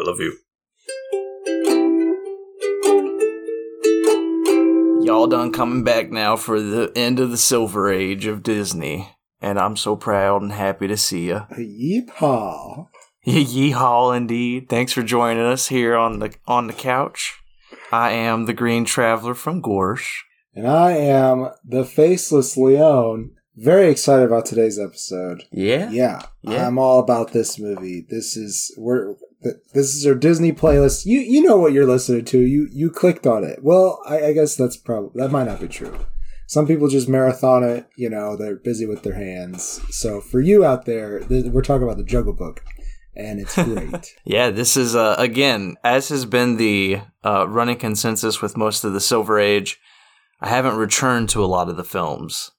I love you. Y'all done coming back now for the end of the Silver Age of Disney, and I'm so proud and happy to see you. Yeehaw. Yeehaw, indeed. Thanks for joining us here on the on the couch. I am the Green Traveler from Gorsh. And I am the Faceless Leone. Very excited about today's episode. Yeah, Yeah, Yeah. I'm all about this movie. This is we're th- this is our Disney playlist. You you know what you're listening to. You you clicked on it. Well, I, I guess that's probably that might not be true. Some people just marathon it. You know, they're busy with their hands. So for you out there, th- we're talking about the Jungle Book, and it's great. Yeah, this is uh, again, as has been the uh, running consensus with most of the Silver Age. I haven't returned to a lot of the films,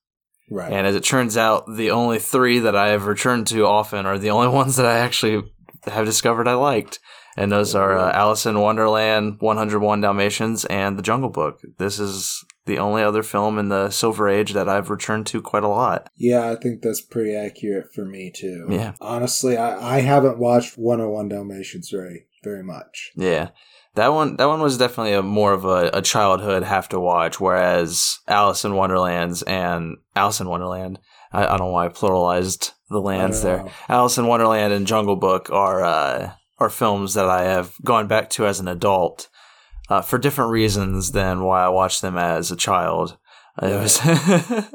right. and as it turns out, the only three that I have returned to often are the only ones that I actually have discovered I liked, and those are uh, Alice in Wonderland, 101 Dalmatians, and The Jungle Book. This is the only other film in the Silver Age that I've returned to quite a lot. Yeah, I think that's pretty accurate for me too. Yeah. Honestly, I, I haven't watched 101 Dalmatians very very much. Yeah. That one that one was definitely a more of a, a childhood have to watch, whereas Alice in Wonderlands and Alice in Wonderland I, I don't know why I pluralized the lands there. know. Alice in Wonderland and Jungle Book are uh, are films that I have gone back to as an adult uh, for different reasons than why I watched them as a child. It was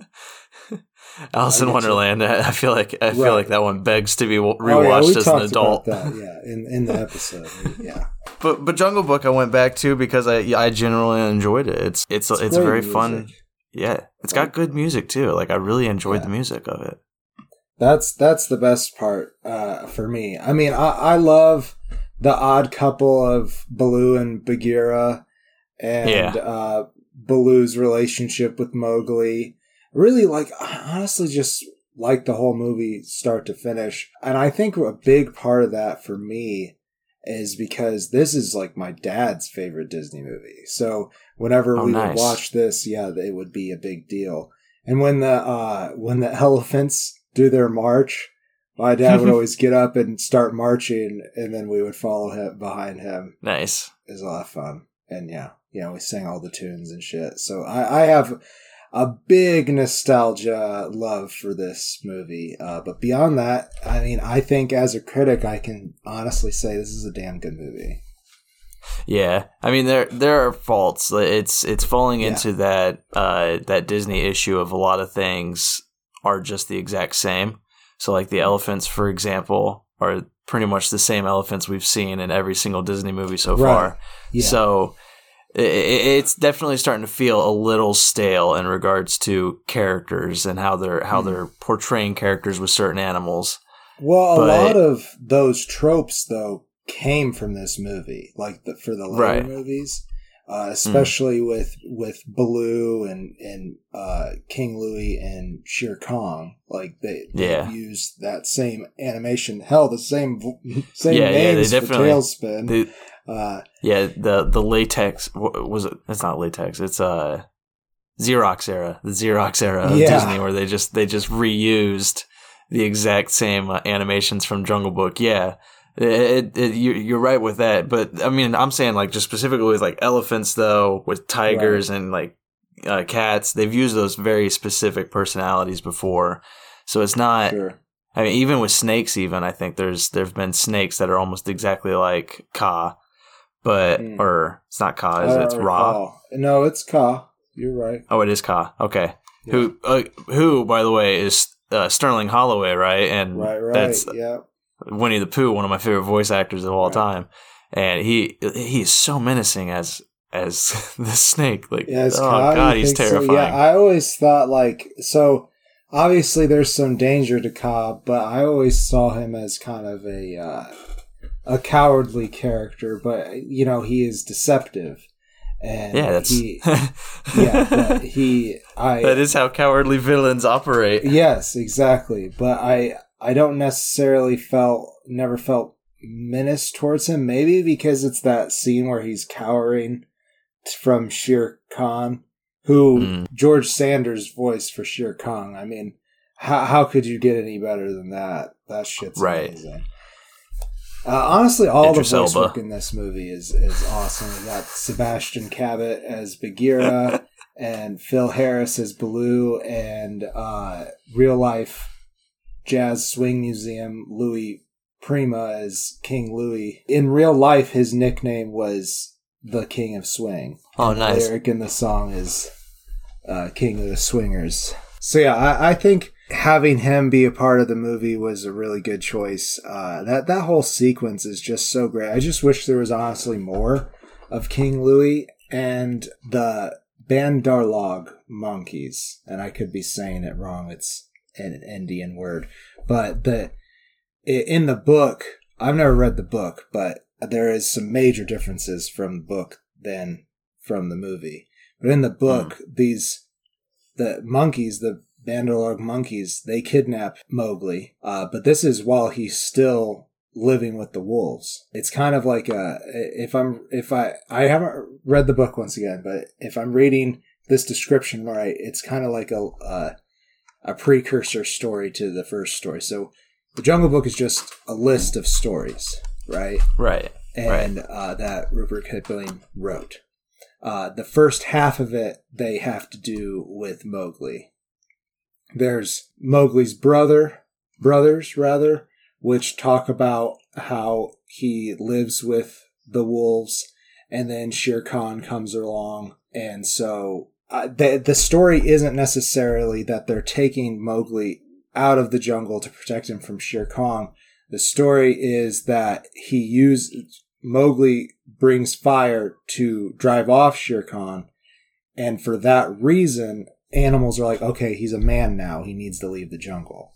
Alice in get you. Wonderland. I feel like I feel like that one begs to be w- Oh, yeah, rewatched as an adult. About that, yeah, in in the episode. Yeah. But but Jungle Book I went back to because I I generally enjoyed it. It's it's it's, great very music. fun. Yeah, it's got good music too. Like I really enjoyed Yeah. the music of it. That's that's the best part uh, for me. I mean, I, I love the odd couple of Baloo and Bagheera, and Yeah. uh, Baloo's relationship with Mowgli. Really, like I honestly, just like the whole movie start to finish. And I think a big part of that for me is because this is like my dad's favorite Disney movie. So whenever Oh, we nice. would watch this, yeah, it would be a big deal. And when the uh, when the elephants do their march, my dad would always get up and start marching, and then we would follow him behind him. Nice. It was a lot of fun, and yeah, yeah, we sang all the tunes and shit. So I, I have a big nostalgia love for this movie. Uh, but beyond that, I mean, I think as a critic, I can honestly say this is a damn good movie. Yeah, I mean there there are faults. It's it's falling Yeah. into that uh, that Disney issue of a lot of things are just the exact same. So like the elephants, for example, are pretty much the same elephants we've seen in every single Disney movie so Right. far. Yeah. So it's definitely starting to feel a little stale in regards to characters and how they're how Hmm. they're portraying characters with certain animals. Well, a But- lot of those tropes, though, came from this movie, like the, for the later Right. Movies, uh, especially with with Baloo and and uh, King Louis and Shere Khan. Like they, they Yeah. used that same animation. Hell, the same same Yeah, yeah, they names for TaleSpin. The, uh, Yeah, the the latex was it? It's not latex. It's uh Xerox era, the Xerox era of Yeah. Disney, where they just they just reused the exact same uh, animations from Jungle Book. Yeah, it, it, it, you, you're right with that. But I mean, I'm saying like just specifically with like elephants though, with tigers and like uh, cats, they've used those very specific personalities before. So it's not. sure. I mean, even with snakes, even I think there's there've been snakes that are almost exactly like Kaa, but Mm. or it's not Kaa, is it? It's Ra. recall. No, it's Kaa. You're right. Oh, it is Kaa. Okay, Yeah. who uh, who by the way is uh, Sterling Holloway, right? And Right, right. that's yeah. Winnie the Pooh, one of my favorite voice actors of all Right. time, and he he is so menacing as as the snake. Like, Yeah, oh Kaa, you god, he's think so? terrifying. Yeah, I always thought like so. Obviously, there's some danger to Cobb, but I always saw him as kind of a uh, a cowardly character. But you know, he is deceptive, and yeah, that's he, yeah, but he, I, that is how cowardly villains operate. yes, exactly. But I, I don't necessarily felt, never felt menace towards him. Maybe because it's that scene where he's cowering from Shere Khan, who Mm. George Sanders voiced for Shere Khan. I mean, how how could you get any better than that? That shit's Right. amazing. Uh, honestly, all Idris the voice Elba. work in this movie is is awesome. We got Sebastian Cabot as Bagheera and Phil Harris as Baloo, and uh, real life jazz swing museum Louis Prima as King Louis. In real life, his nickname was the King of Swing. Oh, nice. The lyric in the song is uh, King of the Swingers. So yeah, I, I think having him be a part of the movie was a really good choice. Uh, that that whole sequence is just so great. I just wish there was honestly more of King Louis and the Bandarlog monkeys. And I could be saying it wrong. It's an Indian word, but the in the book, I've never read the book, but there is some major differences from the book than from the movie. But in the hmm. book, these the monkeys, the Bandalog monkeys, they kidnap Mowgli. Uh, but this is while he's still living with the wolves. It's kind of like uh, a if I'm if I I haven't read the book once again, but if I'm reading this description right, it's kind of like a a, a precursor story to the first story. So the Jungle Book is just a list of stories, right? Right. and uh, that Rupert Kipling wrote. Uh, the first half of it they have to do with Mowgli. There's Mowgli's brother, brothers rather, which talk about how he lives with the wolves, and then Shere Khan comes along, and so uh, the the story isn't necessarily that they're taking Mowgli out of the jungle to protect him from Shere Khan. The story is that he used Mowgli brings fire to drive off Shere Khan, and for that reason, animals are like, okay, he's a man now. He needs to leave the jungle.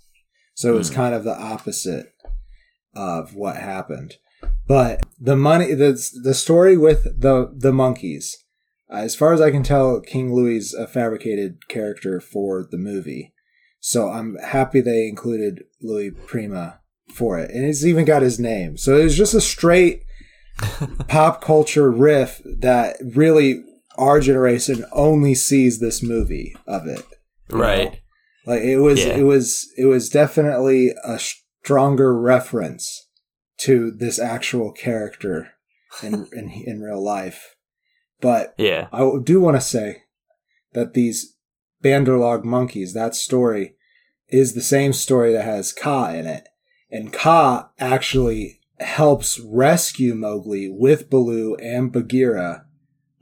So it's Hmm. kind of the opposite of what happened. But the money, the the story with the the monkeys, Uh, as far as I can tell, King Louis is a fabricated character for the movie. So I'm happy they included Louis Prima for it, and it's even got his name. So it was just a straight pop culture riff that really our generation only sees this movie of it. you know? Right. Like it was, Yeah. it was, it was definitely a stronger reference to this actual character in in, in real life. But Yeah. I do want to say that these Banderlog monkeys, that story, is the same story that has Kaa in it. And Kaa actually helps rescue Mowgli with Baloo and Bagheera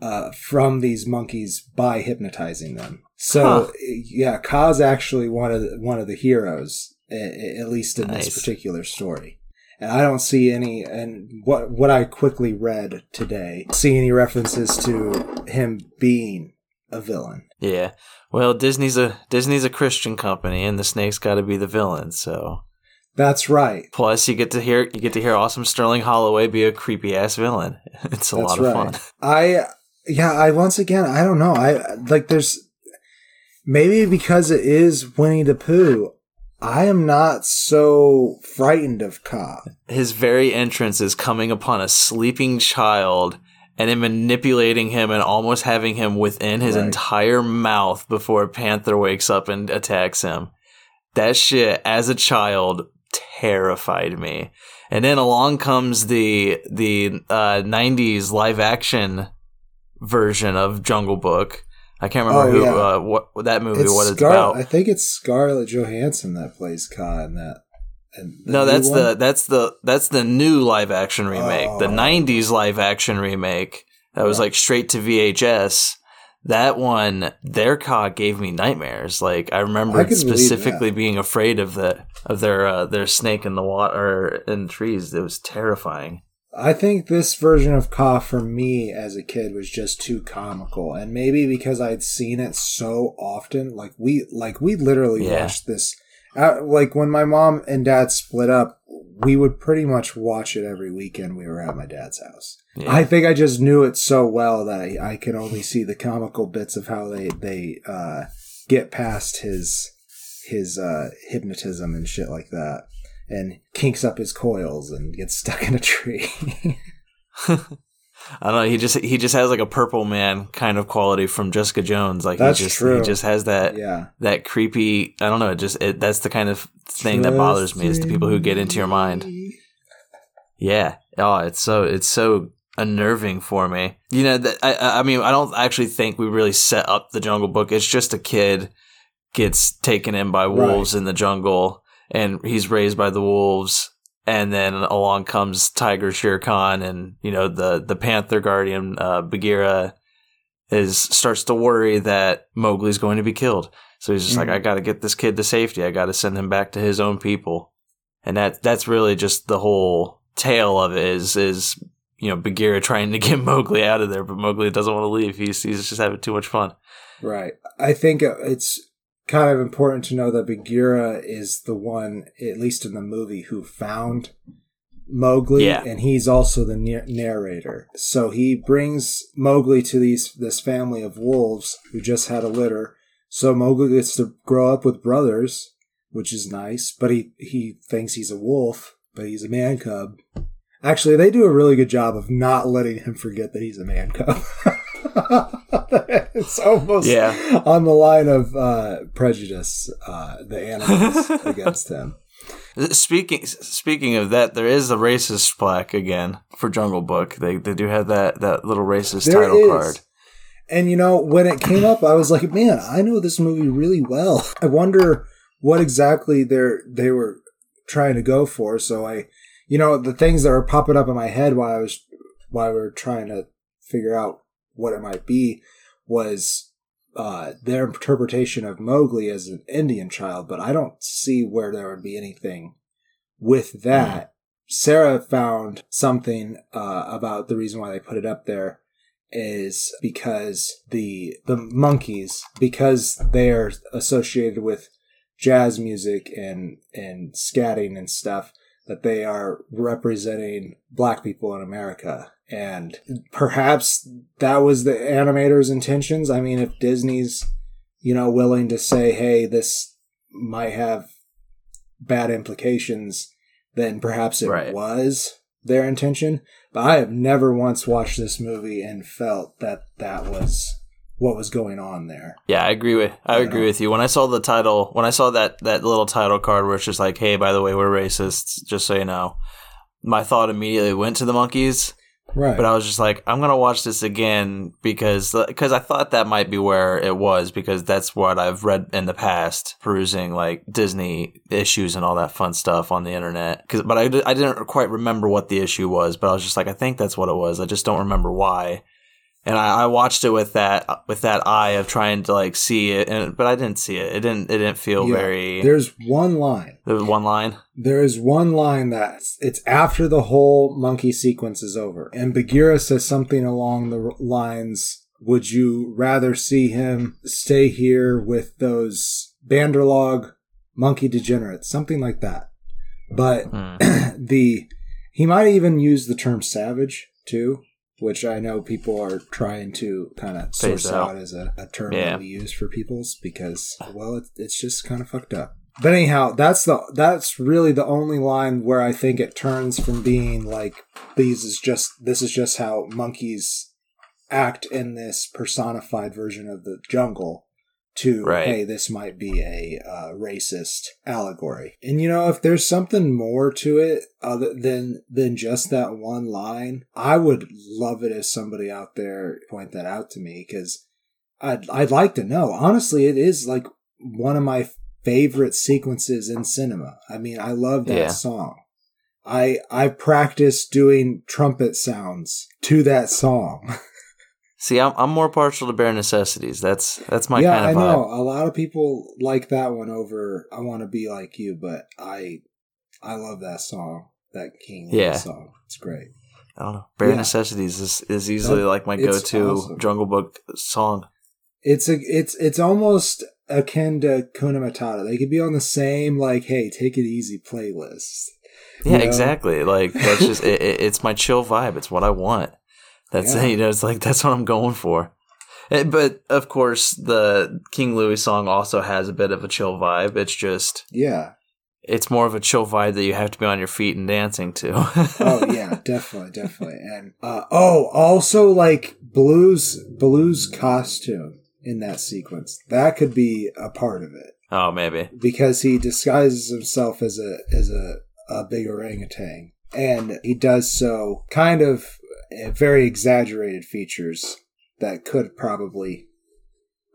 uh, from these monkeys by hypnotizing them. So Huh. yeah, Kaa's actually one of the, one of the heroes, a- a- at least in Nice. this particular story. And I don't see any, and what what I quickly read today, see any references to him being a villain. Yeah. Well, Disney's a Disney's a Christian company, and the snake's got to be the villain. So, That's right. plus you get to hear you get to hear awesome Sterling Holloway be a creepy ass villain. It's a That's lot of right. fun. I yeah, I once again I don't know. I like there's maybe because it is Winnie the Pooh, I am not so frightened of Kaa. His very entrance is coming upon a sleeping child and then manipulating him and almost having him within his Right. entire mouth before Panther wakes up and attacks him. That shit, as a child, terrified me. And then along comes the the uh, '90s live action version of Jungle Book. I can't remember Oh, who yeah. uh, what that movie It's what it's Scar- about. I think it's Scarlett Johansson that plays Kaa in that. And the No, that's one? the that's the that's the new live action remake. The Oh. '90s live action remake that was Right. like straight to VHS. That one, their Kaa gave me nightmares. Like I remember I specifically being afraid of the of their uh, their snake in the water in trees. It was terrifying. I think this version of Kaa for me as a kid was just too comical, and maybe because I'd seen it so often, like we like we literally Yeah. watched this. Uh, like when my mom and dad split up, we would pretty much watch it every weekend. We were at my dad's house. Yeah. I think I just knew it so well that I, I can only see the comical bits of how they they uh, get past his his uh, hypnotism and shit like that, and kinks up his coils and gets stuck in a tree. I don't know. He just he just has like a purple man kind of quality from Jessica Jones. Like That's he just true. he just has that yeah. that creepy. I don't know. It just it, that's the kind of thing that bothers me is the people who get into your mind. Yeah. Oh, it's so it's so unnerving for me. You know, that I I mean, I don't actually think we really set up the Jungle Book. It's just a kid gets taken in by wolves right. in the jungle, and he's raised by the wolves. And then along comes Tiger Shere Khan, and you know the the Panther Guardian uh, Bagheera is starts to worry that Mowgli's going to be killed. So he's just mm-hmm. like, I got to get this kid to safety. I got to send him back to his own people. And that that's really just the whole tale of it is is you know Bagheera trying to get Mowgli out of there, but Mowgli doesn't want to leave. He's he's just having too much fun. Right. I think it's kind of important to know that Bagheera is the one, at least in the movie, who found Mowgli, yeah. and he's also the narrator. So he brings Mowgli to these this family of wolves who just had a litter. So Mowgli gets to grow up with brothers, which is nice. But he he thinks he's a wolf, but he's a man cub. Actually, they do a really good job of not letting him forget that he's a man cub. it's almost yeah. on the line of uh, prejudice, uh, the animals against him. Speaking speaking of that, there is a racist plaque again for Jungle Book. They they do have that that little racist there title is. card. And you know, when it came up, I was like, man, I know this movie really well. I wonder what exactly they they were trying to go for. So I, you know, the things that were popping up in my head while I was while we were trying to figure out what it might be was uh, their interpretation of Mowgli as an Indian child, but I don't see where there would be anything with that. Mm. Sarah found something uh, about the reason why they put it up there is because the the monkeys because they are associated with jazz music and and scatting and stuff that they are representing black people in America and perhaps that was the animator's intentions. I mean, if Disney's, you know, willing to say, hey, this might have bad implications, then perhaps it right. was their intention. But I have never once watched this movie and felt that that was what was going on there. Yeah, I agree with I agree know? with you. When I saw the title, when I saw that that little title card where it's just like, "Hey, by the way, we're racists," just so you know, my thought immediately went to the monkeys Right. But I was just like, I'm gonna watch this again because because I thought that might be where it was because that's what I've read in the past, perusing like Disney issues and all that fun stuff on the internet. Cause, but I, I didn't quite remember what the issue was, but I was just like, I think that's what it was. I just don't remember why and I, I, watched it with that with that eye of trying to like see it, and but I didn't see it. It didn't it didn't feel yeah, very. There's one line. There's one line. There is one line that it's after the whole monkey sequence is over, and Bagheera says something along the lines. Would you rather see him stay here with those Banderlog monkey degenerates, something like that? But mm. the he might even use the term savage too which I know people are trying to kind of source out. out. as a, a term yeah. that we use for people's because well, it, it's just kind of fucked up. But anyhow, that's the that's really the only line where I think it turns from being like these is just this is just how monkeys act in this personified version of the jungle to right. hey this might be a uh, racist allegory and you know if there's something more to it other than than just that one line i would love it if somebody out there point that out to me because i'd i'd like to know honestly it is like one of my favorite sequences in cinema i mean i love that yeah. song I I practiced doing trumpet sounds to that song. See, I'm I'm more partial to bare necessities. That's that's my yeah, kind of I know. A lot of people like that one over I want to be like you, but I I love that song, that King yeah. song. It's great. I don't know. Bare yeah. necessities is, is easily that, like my go to awesome. Jungle Book song. It's a it's it's almost akin to Kuna Matata. They could be on the same like, hey, take it easy playlist. Yeah, know? exactly. Like that's just it, it's my chill vibe. It's what I want. That's yeah. you know, it's like that's what I'm going for. But of course, the King Louie song also has a bit of a chill vibe. It's just yeah, it's more of a chill vibe that you have to be on your feet and dancing to. oh yeah, definitely, definitely. And uh, oh, also like Baloo's, Baloo's costume in that sequence that could be a part of it. Oh, maybe because he disguises himself as a as a, a big orangutan and he does so kind of very exaggerated features that could probably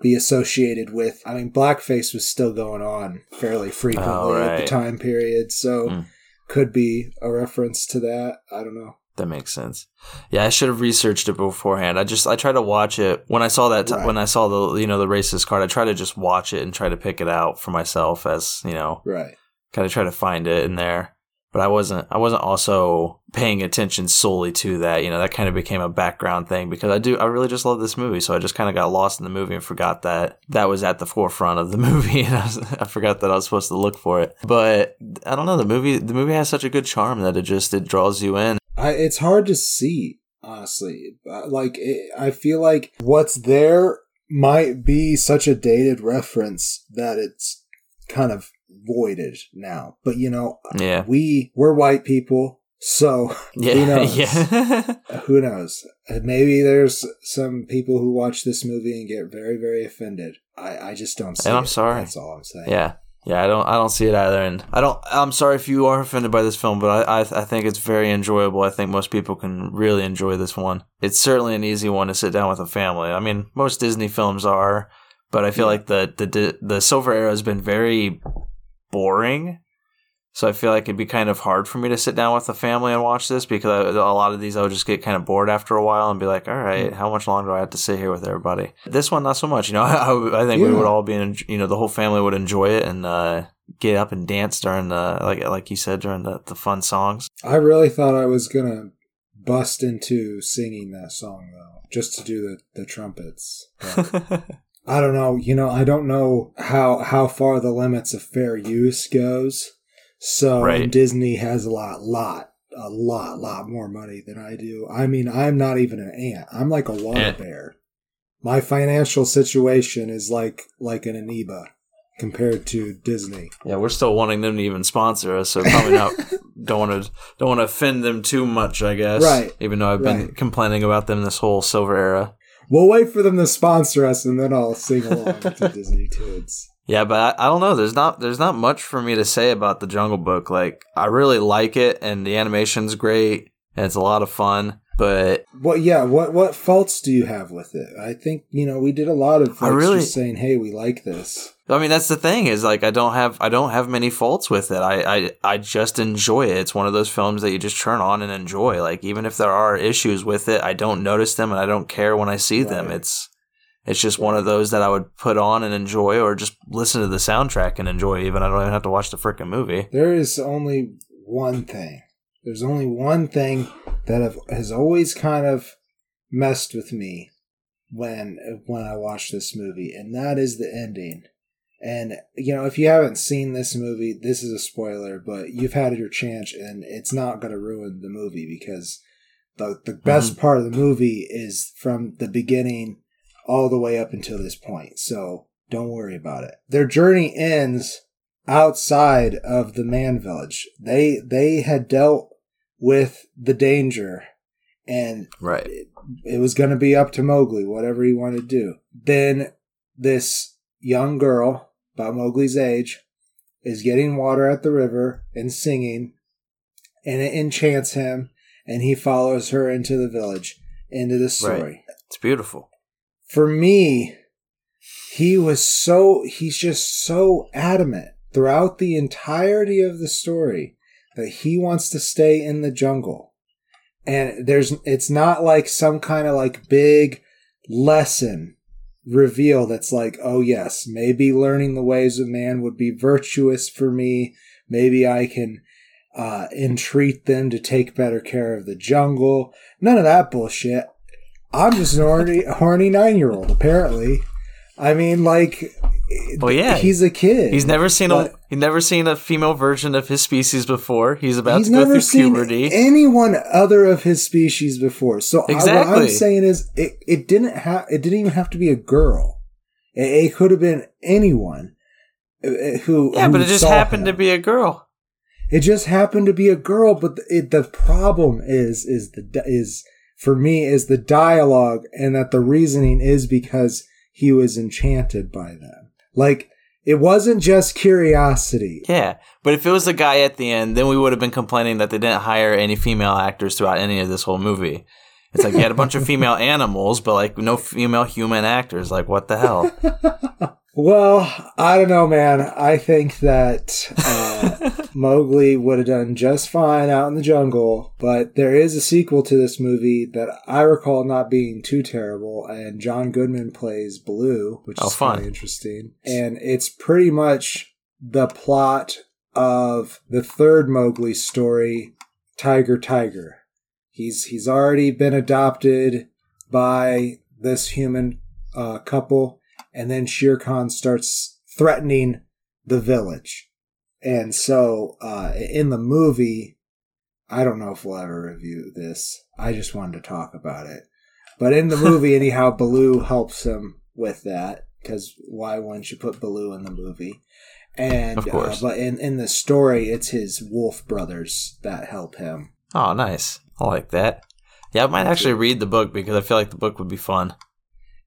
be associated with. I mean, blackface was still going on fairly frequently Oh, at the time period, so Mm. could be a reference to that. I don't know. That makes sense. Yeah, I should have researched it beforehand. I just I tried to watch it when I saw that t- Right. when I saw the you know the racist card. I tried to just watch it and try to pick it out for myself as you know Right. kind of try to find it in there. But I wasn't I wasn't also paying attention solely to that. You know that kind of became a background thing because I do I really just love this movie. So I just kind of got lost in the movie and forgot that that was at the forefront of the movie. And I, was, I forgot that I was supposed to look for it. But I don't know the movie the movie has such a good charm that it just it draws you in. I, it's hard to see, honestly. Uh, Like, it, I feel like what's there might be such a dated reference that it's kind of voided now. But you know, Yeah. we we're white people, so Yeah, Who knows? yeah, who knows? Uh, Maybe there's some people who watch this movie and get very, very offended. I, I just don't see. And I'm it. sorry. That's all I'm saying. yeah, yeah. I don't, I don't see it either, and I don't. I'm sorry if you are offended by this film, but I, I, I think it's very enjoyable. I think most people can really enjoy this one. It's certainly an easy one to sit down with a family. I mean, most Disney films are, but I feel Yeah. like the the the Silver Era has been very boring. So I feel like it'd be kind of hard for me to sit down with the family and watch this because I, a lot of these I would just get kind of bored after a while and be like, all right, how much longer do I have to sit here with everybody? This one, not so much. You know, I, I think we would all be, in, you know, the whole family would enjoy it and uh, get up and dance during the, like like you said, during the, the fun songs. I really thought I was gonna bust into singing that song though, just to do the, the trumpets. But I don't know. You know, I don't know how how far the limits of fair use goes. So Right. Disney has a lot, lot, a lot, lot more money than I do. I mean, I'm not even an ant. I'm like a water bear. My financial situation is like like an amoeba compared to Disney. yeah, we're still wanting them to even sponsor us, so probably not. don't want to don't want to offend them too much, I guess. Right. Even though I've been Right. complaining about them this whole Silver Era. We'll wait for them to sponsor us, and then I'll sing along to Disney tunes. Yeah, but I, I don't know. There's not there's not much for me to say about the Jungle Book. Like I really like it, and the animation's great, and it's a lot of fun. But What? Yeah. What? What faults do you have with it? I think you know we did a lot of folks really- just saying, "Hey, we like this." I mean, that's the thing is like I don't have I don't have many faults with it. I, I I just enjoy it. It's one of those films that you just turn on and enjoy. Like even if there are issues with it, I don't notice them and I don't care when I see them. It's it's just one of those that I would put on and enjoy, or just listen to the soundtrack and enjoy. Even I don't even have to watch the freaking movie. There is only one thing. There's only one thing that have, has always kind of messed with me when when I watch this movie, and that is the ending. And you know, if you haven't seen this movie, this is a spoiler, but you've had your chance, and it's not going to ruin the movie because the the mm-hmm. best part of the movie is from the beginning all the way up until this point. So don't worry about it. Their journey ends outside of the man village. They they had dealt with the danger and Right. it, it was going to be up to Mowgli whatever he wanted to do. Then this young girl about Mowgli's age is getting water at the river and singing and it enchants him and he follows her into the village into the story It's beautiful. for me, he was so, he's just so adamant throughout the entirety of the story that he wants to stay in the jungle. And there's, it's not like some kind of like big lesson reveal that's like, oh yes, maybe learning the ways of man would be virtuous for me. Maybe I can, uh, entreat them to take better care of the jungle. None of that bullshit. I'm just an horny, horny nine year old, apparently. I mean, like, Well, yeah. he's a kid. He's never seen a he's never seen a female version of his species before. He's about He's to go never through seen puberty. anyone other of his species before. So I, what I'm saying is, it, it didn't have, it didn't even have to be a girl. It, it could have been anyone uh, uh, who. yeah, who but it just happened to be a girl. It just happened to be a girl, but the, it, the problem is is the is for me is the dialogue, and that the reasoning is because he was enchanted by them. Like It wasn't just curiosity. Yeah, but if it was the guy at the end, then we would have been complaining that they didn't hire any female actors throughout any of this whole movie. It's like you had a bunch of female animals, but like no female human actors. Like what the hell? Well, I don't know, man. I think that uh, Mowgli would have done just fine out in the jungle, but there is a sequel to this movie that I recall not being too terrible, and John Goodman plays Baloo, which Oh, is fun. pretty interesting. And it's pretty much the plot of the third Mowgli story, Tiger Tiger. He's he's already been adopted by this human uh, couple and then Shere Khan starts threatening the village. And so, uh, in the movie, I don't know if we'll ever review this. I just wanted to talk about it. But in the movie, anyhow, Baloo helps him with that because why wouldn't you put Baloo in the movie? And Of course. Uh, but in in the story, it's his wolf brothers that help him. oh, nice. I like that. Yeah, I might actually read the book because I feel like the book would be fun,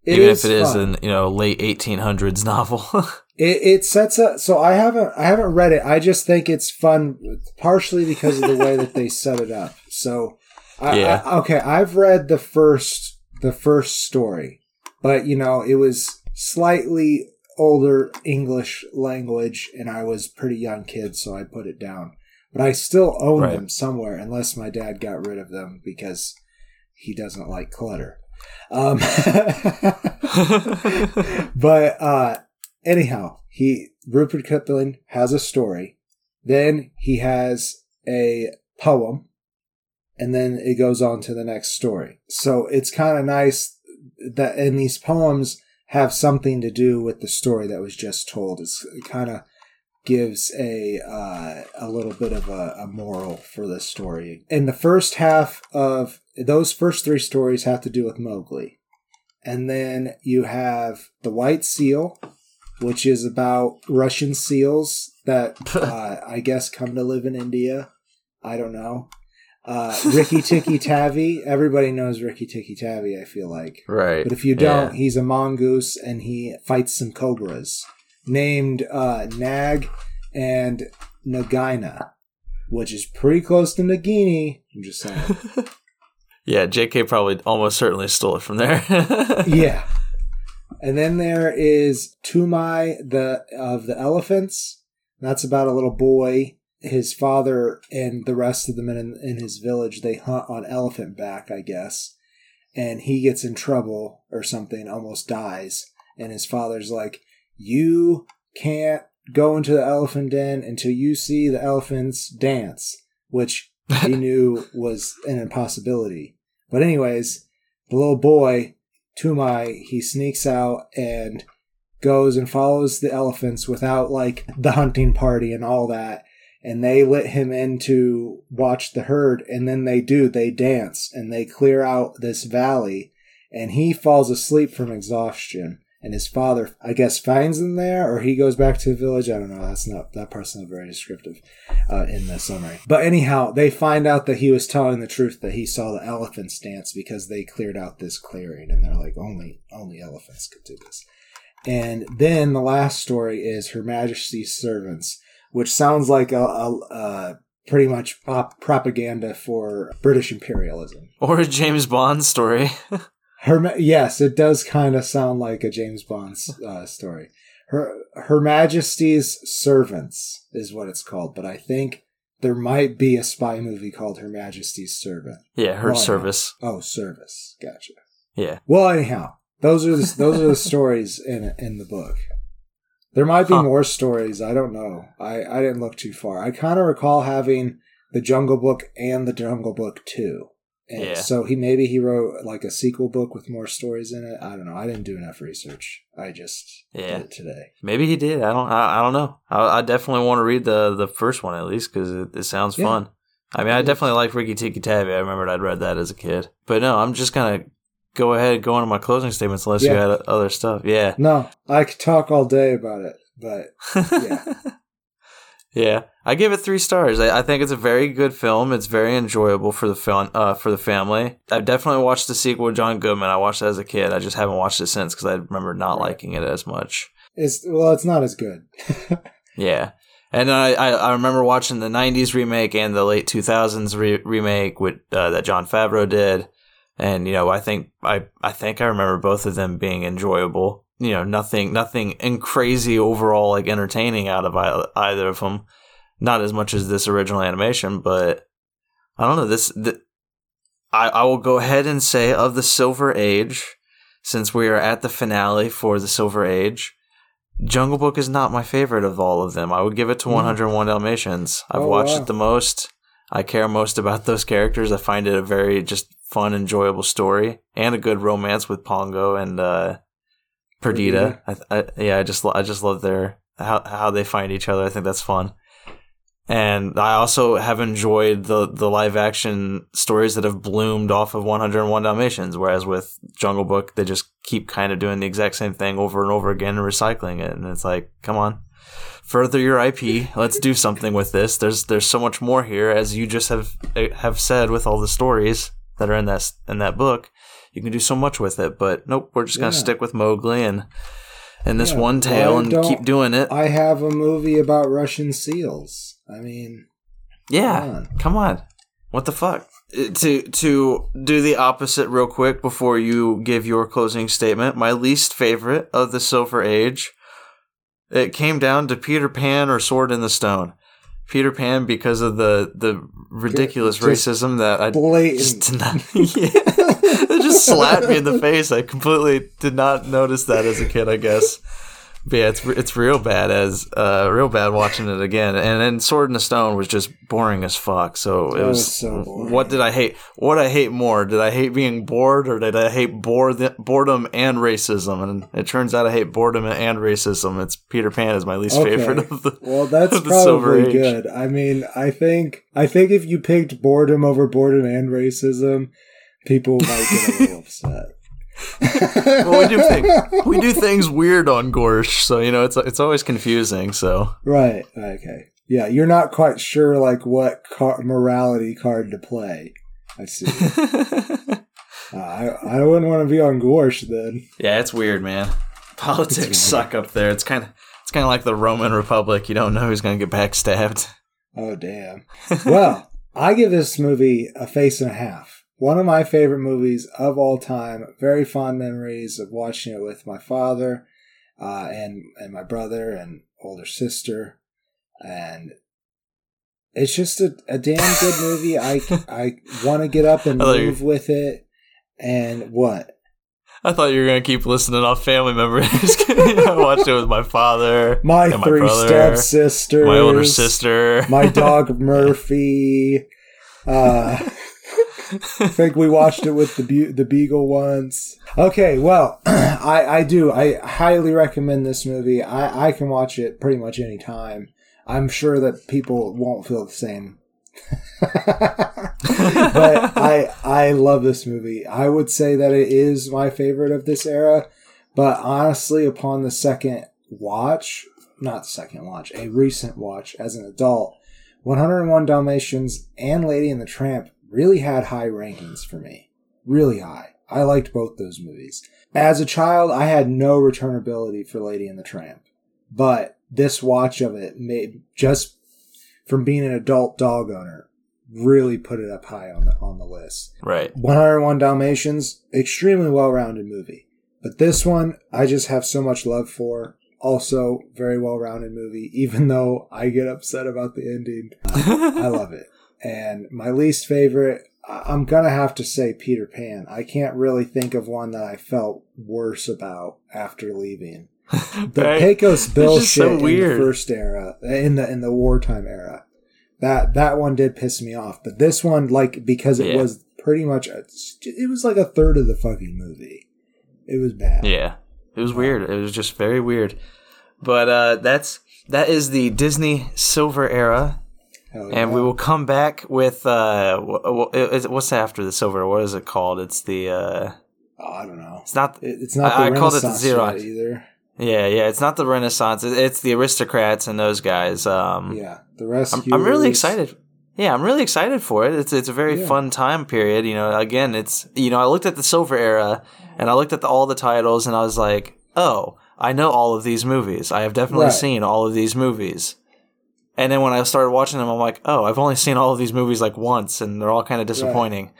It even if it is fun. an you know late 1800s novel. It, it sets up. So I haven't I haven't read it. I just think it's fun, partially because of the way that they set it up. So, I, Yeah. I- okay, I've read the first the first story, but you know it was slightly older English language, and I was a pretty young kid, so I put it down. But I still own Right. them somewhere, unless my dad got rid of them because he doesn't like clutter. Um, but uh, anyhow, he Rupert Kipling has a story. Then he has a poem, and then it goes on to the next story. So it's kind of nice that and these poems have something to do with the story that was just told. It's, kind of gives a uh, a little bit of a, a moral for this story. And the first half of those first three stories have to do with Mowgli. And then you have the White Seal, which is about Russian seals that uh, I guess come to live in India. I don't know. Uh, Rikki-Tikki-Tavi. Everybody knows Rikki-Tikki-Tavi, I feel like. right. But if you don't, Yeah. he's a mongoose and he fights some cobras named uh, Nag and Nagaina, which is pretty close to Nagini. I'm just saying. Yeah, JK probably almost certainly stole it from there. yeah. And then there is Toomai the of the elephants. That's about a little boy. His father and the rest of the men in, in his village they hunt on elephant back, I guess. And he gets in trouble or something, almost dies. And his father's like, "You can't go into the elephant den until you see the elephants dance," which he knew was an impossibility. But anyways, the little boy, Toomai, he sneaks out and goes and follows the elephants without like the hunting party and all that. And they let him in to watch the herd, and then they do, they dance and they clear out this valley, and he falls asleep from exhaustion. And his father, I guess, finds him there, or he goes back to the village. I don't know. That's not that part's not very descriptive uh, in the summary. But anyhow, they find out that he was telling the truth that he saw the elephants dance because they cleared out this clearing, and they're like, only only elephants could do this. And then the last story is Her Majesty's Servants, which sounds like a, a, a pretty much propaganda for British imperialism. or a James Bond story. Her, yes, it does kind of sound like a James Bond uh, story. Her Her Majesty's Servants is what it's called, but I think there might be a spy movie called Her Majesty's Servant. yeah, her service. Oh, service. Gotcha. Yeah. Well, anyhow, those are the, those are the stories in in the book. There might be Huh. more stories. I don't know. I I didn't look too far. I kind of recall having the Jungle Book and the Jungle Book Two. And Yeah. So he maybe he wrote like a sequel book with more stories in it. I don't know. I didn't do enough research. I just Yeah. did it today. Maybe he did. I don't. I, I don't know. I, I definitely want to read the the first one at least because it, it sounds Yeah. fun. I mean, I definitely like Rikki-Tikki-Tavi. I remembered I'd read that as a kid. But no, I'm just gonna go ahead and go into my closing statements unless you had other stuff. Yeah. No, I could talk all day about it, but Yeah. Yeah, I give it three stars. I, I think it's a very good film. It's very enjoyable for the fun, uh, for the family. I've definitely watched the sequel John Goodman. I watched it as a kid. I just haven't watched it since because I remember not Right. liking it as much. It's well, it's not as good. Yeah. And I, I, I remember watching the 90s remake and the late 2000s re- remake with, uh, that Jon Favreau did. And, you know, I think, I, I think I remember both of them being enjoyable. You know, nothing, nothing and crazy overall, like entertaining out of either of them. Not as much as this original animation, but I don't know. This, the, I, I will go ahead and say of the Silver Age, since we are at the finale for the Silver Age, Jungle Book is not my favorite of all of them. I would give it to Mm. 101 Dalmatians. I've Oh, watched wow. it the most. I care most about those characters. I find it a very just fun, enjoyable story and a good romance with Pongo and uh, Perdita. I, I, yeah, I just I just love their how how they find each other. I think that's fun. And I also have enjoyed the the live action stories that have bloomed off of 101 Dalmatians, whereas with Jungle Book, they just keep kind of doing the exact same thing over and over again and recycling it. And it's like, come on, further your IP. Let's do something with this. There's there's so much more here, as you just have have said with all the stories that are in that in that book. You can do so much with it, but nope, we're just gonna Yeah. stick with Mowgli and and this Yeah, one tale and keep doing it. I have a movie about Russian seals. I mean, Yeah, Come on. come on. What the fuck? Uh, To to do the opposite real quick before you give your closing statement. My least favorite of the Silver Age. It came down to Peter Pan or Sword in the Stone. Peter Pan because of the the ridiculous Just racism that I blatant. just did not. yeah, just slapped me in the face. I completely did not notice that as a kid. I guess. But yeah, it's it's real bad as uh real bad watching it again. And then Sword in the Stone was just boring as fuck. So it That was, so what did I hate? What I hate more? Did I hate being bored or did I hate bored, boredom and racism? And it turns out I hate boredom and racism. It's Peter Pan is my least Okay. favorite of the. Well, that's the probably good. I mean, I think I think if you picked boredom over boredom and racism, people might get a little upset. Well, we do think we do things weird on Gorsh, so you know it's it's always confusing. So Right. Okay. Yeah, you're not quite sure like what car- morality card to play. I see. Uh, I I wouldn't want to be on Gorsh then. yeah, it's weird, man. Politics suck up there. It's kind of it's kind of like the Roman Republic. You don't know who's gonna get backstabbed. Oh damn. Well, I give this movie a face and a half. One of my favorite movies of all time. Very fond memories of watching it with my father, uh, and and my brother and older sister, and it's just a, a damn good movie. I I want to get up and thought you- move with it. And what? I thought you were gonna keep listening off family members. I watched it with my father, My and three brother, stepsisters, my older sister, my dog Murphy. Uh, I think we watched it with the Bu- the beagle once. Okay, well, I I do I highly recommend this movie. I I can watch it pretty much any time. I'm sure that people won't feel the same. but I I love this movie. I would say that it is my favorite of this era. But honestly, upon the second watch, not second watch, a recent watch as an adult, 101 Dalmatians and Lady and the Tramp really had high rankings for me. Really high. I liked both those movies. As a child, I had no returnability for Lady and the Tramp. But this watch of it made just from being an adult dog owner really put it up high on the on the list. right? 101 Dalmatians, extremely well-rounded movie. But this one, I just have so much love for. Also, very well-rounded movie, even though I get upset about the ending. I love it. And my least favorite, I'm gonna have to say Peter Pan. I can't really think of one that I felt worse about after leaving. The Right? Pecos Bill shit so in the first era, in the in the wartime era, that that one did piss me off. But this one, like, because it Yeah. was pretty much, a, it was like a third of the fucking movie. It was bad. Yeah, it was weird. It was just very weird. But uh, that's that is the Disney Silver Era, Hell and yeah. we will come back with uh, wh- wh- what's after the Silver? What is it called? It's the uh, Oh, I don't know. it's not. It, it's not I- the I called it the Renaissance Xerox. either. Yeah, yeah, it's not the Renaissance. It- It's the Aristocats and those guys. Um, Yeah, the I'm. I'm really excited. Yeah, I'm really excited for it. It's it's a very Yeah. fun time period. You know, again, it's you know, I looked at the Silver Era and I looked at the, all the titles and I was like, oh, I know all of these movies. I have definitely Right. seen all of these movies. And then when I started watching them, I'm like, oh, I've only seen all of these movies like once, and they're all kind of disappointing.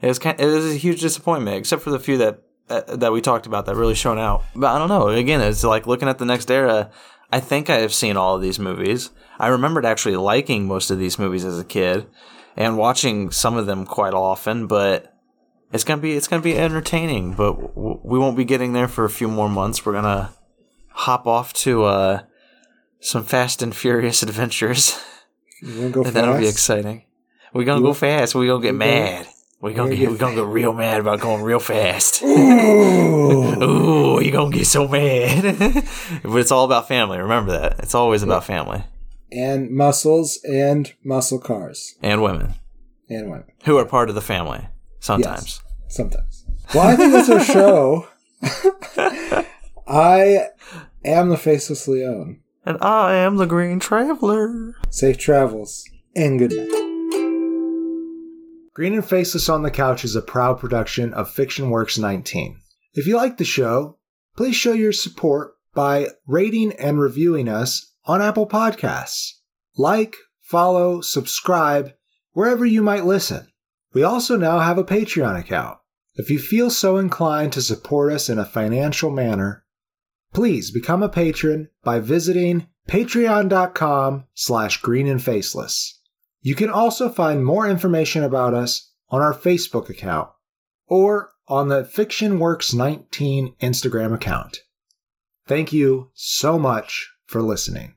It was kind. It was a huge disappointment, except for the few that uh, that we talked about that really shone out. But I don't know. Again, it's like looking at the next era. I think I have seen all of these movies. I remembered actually liking most of these movies as a kid, and watching some of them quite often. But it's gonna be it's gonna be entertaining. But w- we won't be getting there for a few more months. We're gonna hop off to uh, some Fast and Furious adventures. You go And that'll be exciting. We're gonna go fast. We're gonna get mad. We're gonna get, we're gonna get real mad about going real fast. Ooh. Ooh, you're gonna get so mad. but it's all about family. Remember that. It's always about family and muscles and muscle cars and women and women. who are part of the family sometimes. Sometimes. Well, I think that's our show. I am the Faceless Leon. And I am the Green Traveler. Safe travels and good night. Green and Faceless on the Couch is a proud production of Fiction Works 19. If you like the show, please show your support by rating and reviewing us on Apple Podcasts. Like, follow, subscribe, wherever you might listen. We also now have a Patreon account. If you feel so inclined to support us in a financial manner, please become a patron by visiting patreon.com slash green and faceless. You can also find more information about us on our Facebook account or on the FictionWorks19 Instagram account. Thank you so much for listening.